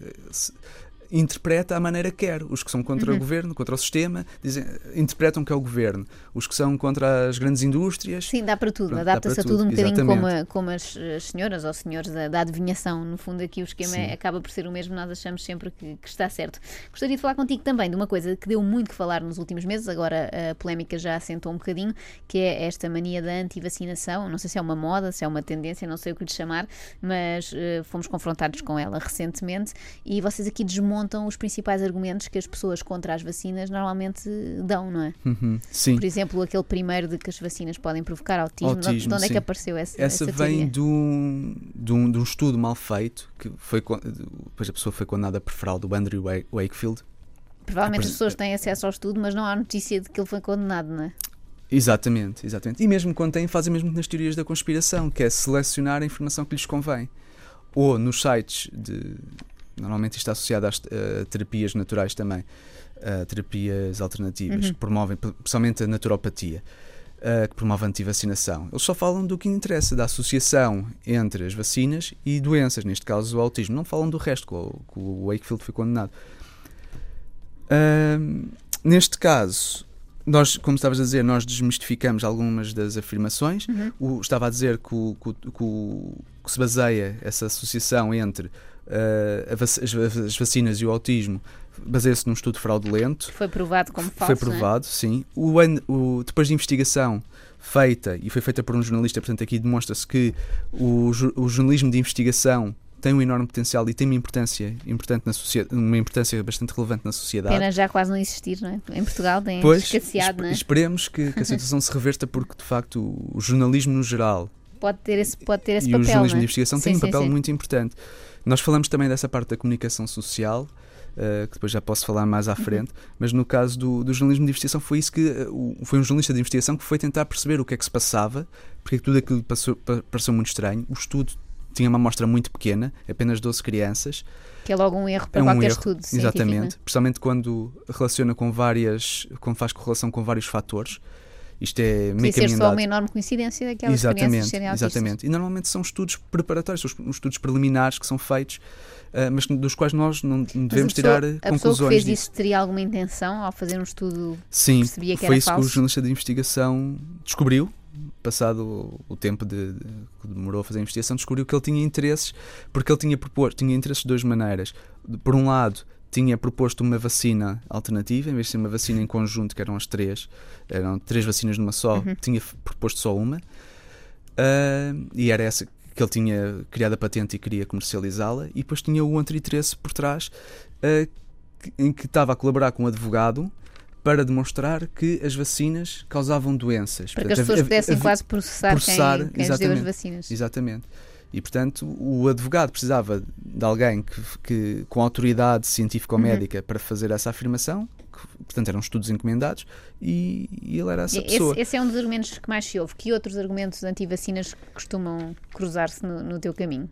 interpreta à maneira que quer. Os que são contra uhum. o governo, contra o sistema, dizem, interpretam que é o governo. Os que são contra as grandes indústrias. Sim, dá para tudo, adapta-se a tudo um bocadinho como, a, como as, as, senhoras ou senhores da, da, adivinhação. No fundo, aqui o esquema é, acaba por ser o mesmo, nós achamos sempre que, que, está certo. Gostaria de falar contigo também de uma coisa que deu muito que falar nos últimos meses, agora a polémica já assentou um bocadinho, que é esta mania da antivacinação. Não sei se é uma moda, se é uma tendência, não sei o que lhe chamar, mas uh, fomos confrontados com ela recentemente e vocês aqui desmontam apontam os principais argumentos que as pessoas contra as vacinas normalmente dão, não é? Uhum, sim. Por exemplo, aquele primeiro de que as vacinas podem provocar autismo. autismo de onde sim. é que apareceu essa Essa, essa vem de um, de, um, de um estudo mal feito, que foi depois a pessoa foi condenada por fraude, do Andrew Wakefield. Provavelmente as pessoas têm acesso ao estudo, mas não há notícia de que ele foi condenado, não é? Exatamente, exatamente. E mesmo quando têm, fazem mesmo nas teorias da conspiração, que é selecionar a informação que lhes convém. Ou nos sites de, Normalmente isto está associado às uh, terapias naturais também, uh, terapias alternativas, uhum. que promovem, principalmente a naturopatia, uh, que promove a antivacinação. Eles só falam do que interessa, da associação entre as vacinas e doenças, neste caso o autismo. Não falam do resto, que o, o Wakefield foi condenado. neste caso, nós, como estavas a dizer, nós desmistificamos algumas das afirmações. Uhum. O, estava a dizer que, o, que, que, que se baseia essa associação entre uh, as, as, vacinas e o autismo baseia-se num estudo fraudulento. Foi provado como falso. Foi é? provado, é? sim. O, o, depois de investigação feita, e foi feita por um jornalista, portanto, aqui demonstra-se que o, o jornalismo de investigação tem um enorme potencial e tem uma importância importante na sociedade, uma importância bastante relevante na sociedade. Pena já quase não existir, não é? Em Portugal tem pois, escasseado, não é? Esperemos que, que, a situação se reverta porque de facto o jornalismo no geral pode ter esse, pode ter esse e papel. E o jornalismo é? de investigação sim, tem um sim, papel sim. muito importante. Nós falamos também dessa parte da comunicação social, uh, que depois já posso falar mais à uhum. frente, mas no caso do, do, jornalismo de investigação foi isso que uh, foi um jornalista de investigação que foi tentar perceber o que é que se passava, porque tudo aquilo passou, pareceu muito estranho. O estudo tinha uma amostra muito pequena, apenas 12 crianças. Que é logo um erro para é um qualquer erro, estudo Exatamente, principalmente quando relaciona com várias, quando faz correlação com vários fatores. Isto é meio ser só uma enorme coincidência daquelas exatamente, crianças serem autistas. Exatamente. E normalmente são estudos preparatórios, são estudos preliminares que são feitos, uh, mas dos quais nós não devemos pessoa, tirar a conclusões. A pessoa que fez disso teria alguma intenção ao fazer um estudo? Sim, percebia que foi era isso falso? que o jornalista de investigação descobriu. Passado o tempo de, de, que demorou a fazer a investigação, descobriu que ele tinha interesses, porque ele tinha proposto, tinha interesses de duas maneiras. Por um lado, tinha proposto uma vacina alternativa, em vez de ser uma vacina em conjunto, que eram as três, eram três vacinas numa só, uhum. tinha proposto só uma. Uh, e era essa que ele tinha criado a patente e queria comercializá-la. E depois tinha o outro interesse por trás, uh, em que estava a colaborar com um advogado para demonstrar que as vacinas causavam doenças. Para Portanto, que as pessoas pudessem quase processar, processar quem, quem deu as vacinas. Exatamente. E, portanto, o advogado precisava de alguém que, que com autoridade científico-médica uhum. para fazer essa afirmação, que, portanto, eram estudos encomendados, e, e ele era essa esse, pessoa. Esse é um dos argumentos que mais se ouve. Que outros argumentos anti-vacinas costumam cruzar-se no, no teu caminho?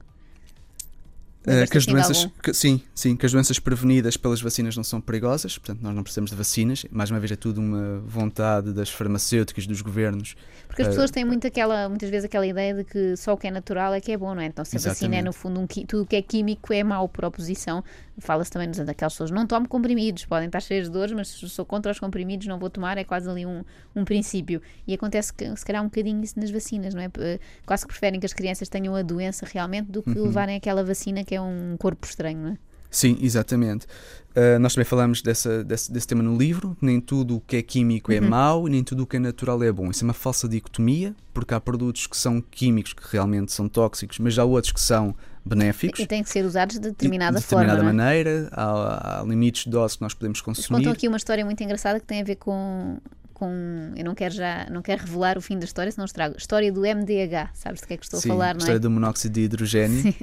Uh, que as doenças, que, sim, sim, que as doenças prevenidas pelas vacinas não são perigosas, portanto nós não precisamos de vacinas. Mais uma vez é tudo uma vontade das farmacêuticas, dos governos. Porque as uh, pessoas têm muito aquela, muitas vezes aquela ideia de que só o que é natural é que é bom, não é? Então se a vacina é no fundo um, tudo que é químico é mau por oposição. Fala-se também daquelas pessoas, não tomo comprimidos, podem estar cheias de dores, mas se sou contra os comprimidos não vou tomar, é quase ali um, um princípio. E acontece que se calhar um bocadinho isso nas vacinas, não é? Quase que preferem que as crianças tenham a doença realmente do que uhum. levarem aquela vacina que é um corpo estranho, não é? Sim, exatamente. Uh, nós também falamos dessa, desse, desse, tema no livro. Nem tudo o que é químico é uhum. é mau e nem tudo o que é natural é bom. Isso é uma falsa dicotomia, porque há produtos que são químicos que realmente são tóxicos, mas há outros que são benéficos. E têm que ser usados de determinada, de determinada forma. É? maneira, há, há, limites de dose que nós podemos consumir. Eles contam aqui uma história muito engraçada que tem a ver com. Com, eu não quero já não quero revelar o fim da história, senão estrago. História do MDH, sabes de que é que estou Sim, a falar, não é? História do monóxido de hidrogênio. Sim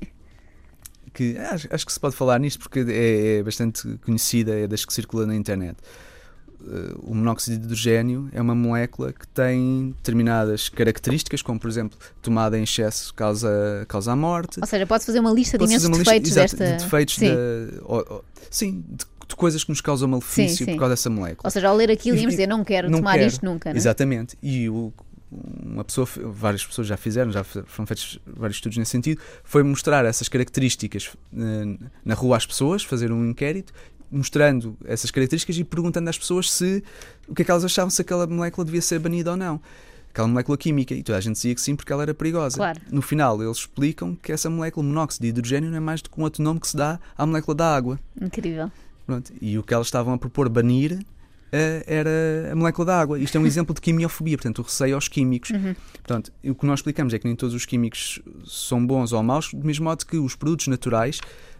que acho, acho, que se pode falar nisto porque é, é, bastante conhecida, é das que circula na internet. Uh, o monóxido de hidrogênio é uma molécula que tem determinadas características, como por exemplo, tomada em excesso causa, causa a morte. Ou seja, pode fazer uma lista de imensos defeitos lista, exato, desta. De defeitos sim, de, ou, ou, sim de, de, coisas que nos causam malefício sim, sim. por causa dessa molécula. Ou seja, ao ler aquilo, íamos dizer, não quero não tomar quero. isto nunca. Não é? Exatamente. E o, uma pessoa, várias pessoas já fizeram, já foram feitos vários estudos nesse sentido, foi mostrar essas características eh, na rua às pessoas, fazer um inquérito, mostrando essas características e perguntando às pessoas se o que é que elas achavam se aquela molécula devia ser banida ou não. Aquela molécula química, e toda a gente dizia que sim porque ela era perigosa. Claro. No final, eles explicam que essa molécula monóxido de hidrogênio não é mais do que um outro nome que se dá à molécula da água. Incrível. Pronto. E o que elas estavam a propor banir era a molécula da água. Isto é um exemplo de quimiofobia, portanto, o receio aos químicos. Uhum. Portanto, o que nós explicamos é que nem todos os químicos são bons ou maus, do mesmo modo que os produtos naturais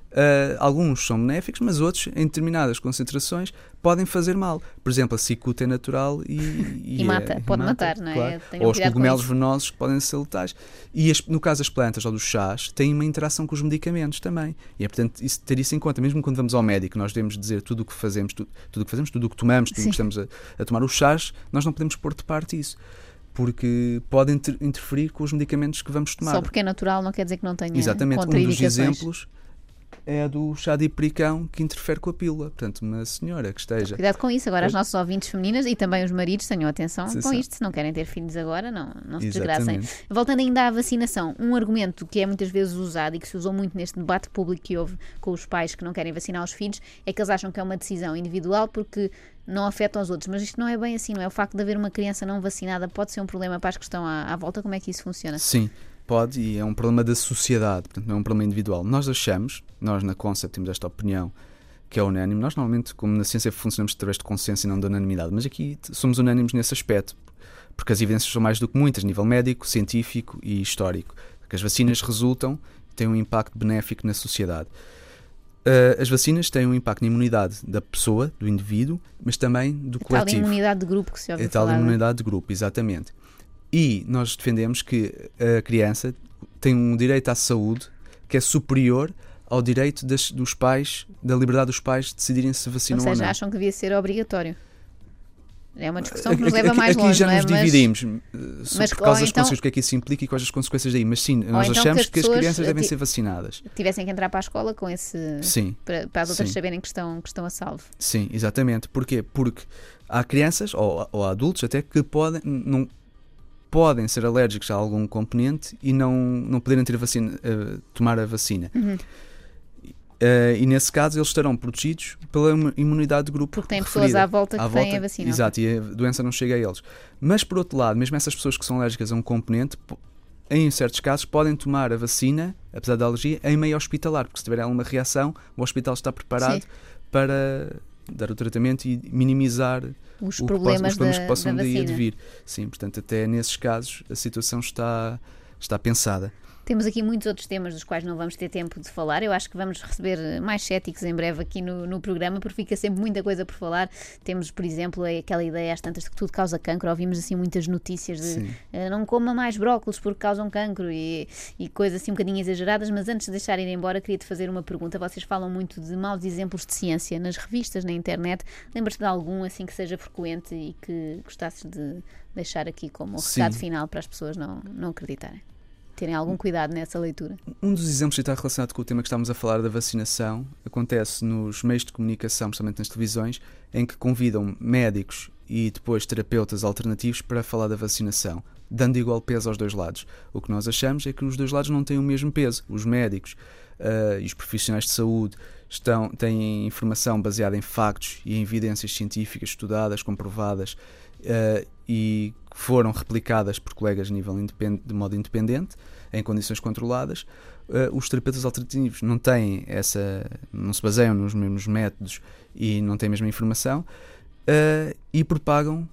Uh, alguns são benéficos, mas outros, em determinadas concentrações, podem fazer mal. Por exemplo, a cicuta é natural e, e, e mata, é, pode mata, matar, não é? Claro. Ou os cogumelos venenosos que podem ser letais. E as, no caso das plantas ou dos chás, têm uma interação com os medicamentos também. E é, portanto, isso, ter isso em conta. Mesmo quando vamos ao médico, nós devemos dizer tudo o que fazemos, tudo, tudo o que fazemos, tudo o que tomamos, tudo o que estamos a, a tomar. Os chás, nós não podemos pôr de parte isso porque pode inter interferir com os medicamentos que vamos tomar. Só porque é natural não quer dizer que não tenha Exatamente, um dos exemplos é a do chá de pericão que interfere com a pílula. Portanto, uma senhora que esteja. Cuidado com isso. Agora, as nossas ouvintes femininas e também os maridos tenham atenção Sim, com isto. Se não querem ter filhos agora, não, não se desgracem. Voltando ainda à vacinação, um argumento que é muitas vezes usado e que se usou muito neste debate público que houve com os pais que não querem vacinar os filhos é que eles acham que é uma decisão individual porque não afeta os outros. Mas isto não é bem assim, não é? O facto de haver uma criança não vacinada pode ser um problema para as que estão à, à volta. Como é que isso funciona? Sim. Pode, e é um problema da sociedade, portanto, não é um problema individual. Nós achamos, nós na Concept temos esta opinião, que é unânime. Nós, normalmente, como na ciência, funcionamos através de consenso e não de unanimidade, mas aqui somos unânimes nesse aspecto, porque as evidências são mais do que muitas, a nível médico, científico e histórico. Que as vacinas resultam, têm um impacto benéfico na sociedade. Uh, as vacinas têm um impacto na imunidade da pessoa, do indivíduo, mas também do a coletivo. Tal imunidade de grupo que se ouve a tal falar. imunidade de grupo, exatamente. E nós defendemos que a criança tem um direito à saúde que é superior ao direito das, dos pais, da liberdade dos pais de decidirem se vacinam ou, seja, ou não. acham que devia ser obrigatório. É uma discussão que nos leva mais aqui, longe. Aqui já é? nos dividimos mas, mas, por causa das então, consequências, o que é que isso implica e quais as consequências daí. Mas sim, nós então achamos que as, que as crianças devem ser vacinadas. Tivessem que entrar para a escola com esse. Sim. Para, para as outras sim. saberem que estão, que estão a salvo. Sim, exatamente. Porquê? Porque há crianças, ou, ou adultos até, que podem. Não, podem ser alérgicos a algum componente e não, não poderem ter vacina, uh, tomar a vacina. Uhum. Uh, e nesse caso eles estarão protegidos pela imunidade de grupo. Porque tem pessoas à volta que à têm a vacina. Exato, e a doença não chega a eles. Mas por outro lado, mesmo essas pessoas que são alérgicas a um componente, em certos casos, podem tomar a vacina, apesar da alergia, em meio hospitalar, porque se tiver alguma reação, o hospital está preparado Sim. para dar o tratamento e minimizar os problemas, os problemas da, que possam da daí advir. Sim, portanto, até nesses casos a situação está, está pensada. Temos aqui muitos outros temas dos quais não vamos ter tempo de falar. Eu acho que vamos receber mais céticos em breve aqui no, no programa, porque fica sempre muita coisa por falar. Temos, por exemplo, aquela ideia às tantas de que tudo causa cancro. Ouvimos assim muitas notícias de uh, não coma mais brócolis porque causam cancro e, e coisas assim um bocadinho exageradas. Mas antes de deixar ir embora, queria-te fazer uma pergunta. Vocês falam muito de maus exemplos de ciência nas revistas, na internet. Lembras-te de algum assim que seja frequente e que gostasses de deixar aqui como recado final para as pessoas não, não acreditarem? Terem algum cuidado nessa leitura. Um dos exemplos que está relacionado com o tema que estamos a falar da vacinação acontece nos meios de comunicação, principalmente nas televisões, em que convidam médicos e depois terapeutas alternativos para falar da vacinação, dando igual peso aos dois lados. O que nós achamos é que os dois lados não têm o mesmo peso. Os médicos uh, e os profissionais de saúde estão, têm informação baseada em factos e em evidências científicas estudadas, comprovadas uh, e foram replicadas por colegas a nível de modo independente, em condições controladas. Uh, os terapeutas alternativos não têm essa, não se baseiam nos mesmos métodos e não têm a mesma informação uh, e propagam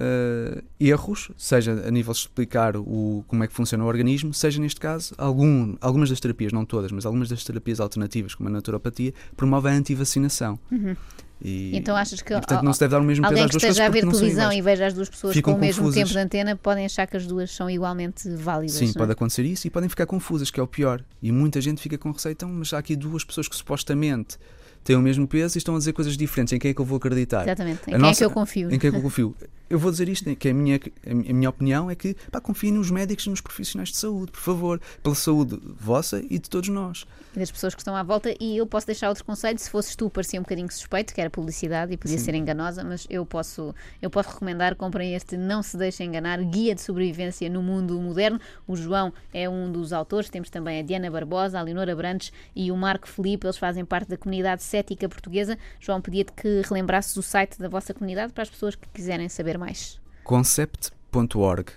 uh, erros, seja a nível de explicar o, como é que funciona o organismo, seja neste caso, algum, algumas das terapias, não todas, mas algumas das terapias alternativas, como a naturopatia, promovem a antivacinação. Uhum. E, então achas que e, portanto, não se deve dar o mesmo alguém peso que esteja a ver televisão e veja as duas pessoas Ficam com o mesmo confusas. tempo de antena podem achar que as duas são igualmente válidas. Sim, não é? pode acontecer isso e podem ficar confusas, que é o pior. E muita gente fica com receita, então, mas há aqui duas pessoas que supostamente têm o mesmo peso e estão a dizer coisas diferentes. Em quem é que eu vou acreditar? Exatamente. Em A quem nossa- é que eu confio? Em quem é que eu confio? Eu vou dizer isto, que é a minha, a minha opinião é que pá, confiem nos médicos e nos profissionais de saúde, por favor, pela saúde vossa e de todos nós. E das pessoas que estão à volta. E eu posso deixar outro conselho. Se fosses tu, parecia um bocadinho suspeito, que era publicidade e podia Sim. ser enganosa, mas eu posso, eu posso recomendar: comprem este Não Se Deixem Enganar, Guia de Sobrevivência no Mundo Moderno. O João é um dos autores. Temos também a Diana Barbosa, a Leonora Brandes e o Marco Felipe. Eles fazem parte da comunidade cética portuguesa. João, pedia-te que relembrasses o site da vossa comunidade para as pessoas que quiserem saber mais. Concept.org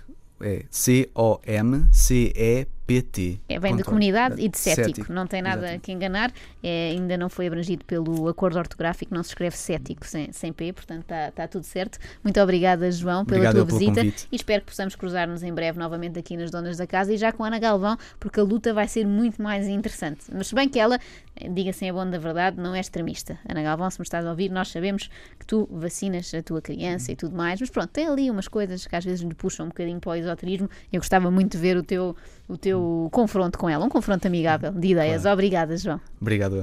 é C-O-M-C-E-P-T. É, vem de comunidade e de cético, Cético, não tem nada exatamente. que enganar, É, ainda não foi abrangido pelo acordo ortográfico, não se escreve cético sem, sem P, portanto está está tudo certo. Muito obrigada, João, pela Obrigado tua visita convite. e espero que possamos cruzar-nos em breve novamente aqui nas Donas da Casa e já com a Ana Galvão, porque a luta vai ser muito mais interessante. Mas se bem que ela, diga-se em bom da verdade, não é extremista. Ana Galvão, se me estás a ouvir, nós sabemos que tu vacinas a tua criança e tudo mais, mas pronto, tem ali umas coisas que às vezes lhe puxam um bocadinho para o esoterismo. Eu gostava muito de ver o teu, o teu confronto com ela, um confronto amigável de ideias. Obrigada, João. Obrigado eu.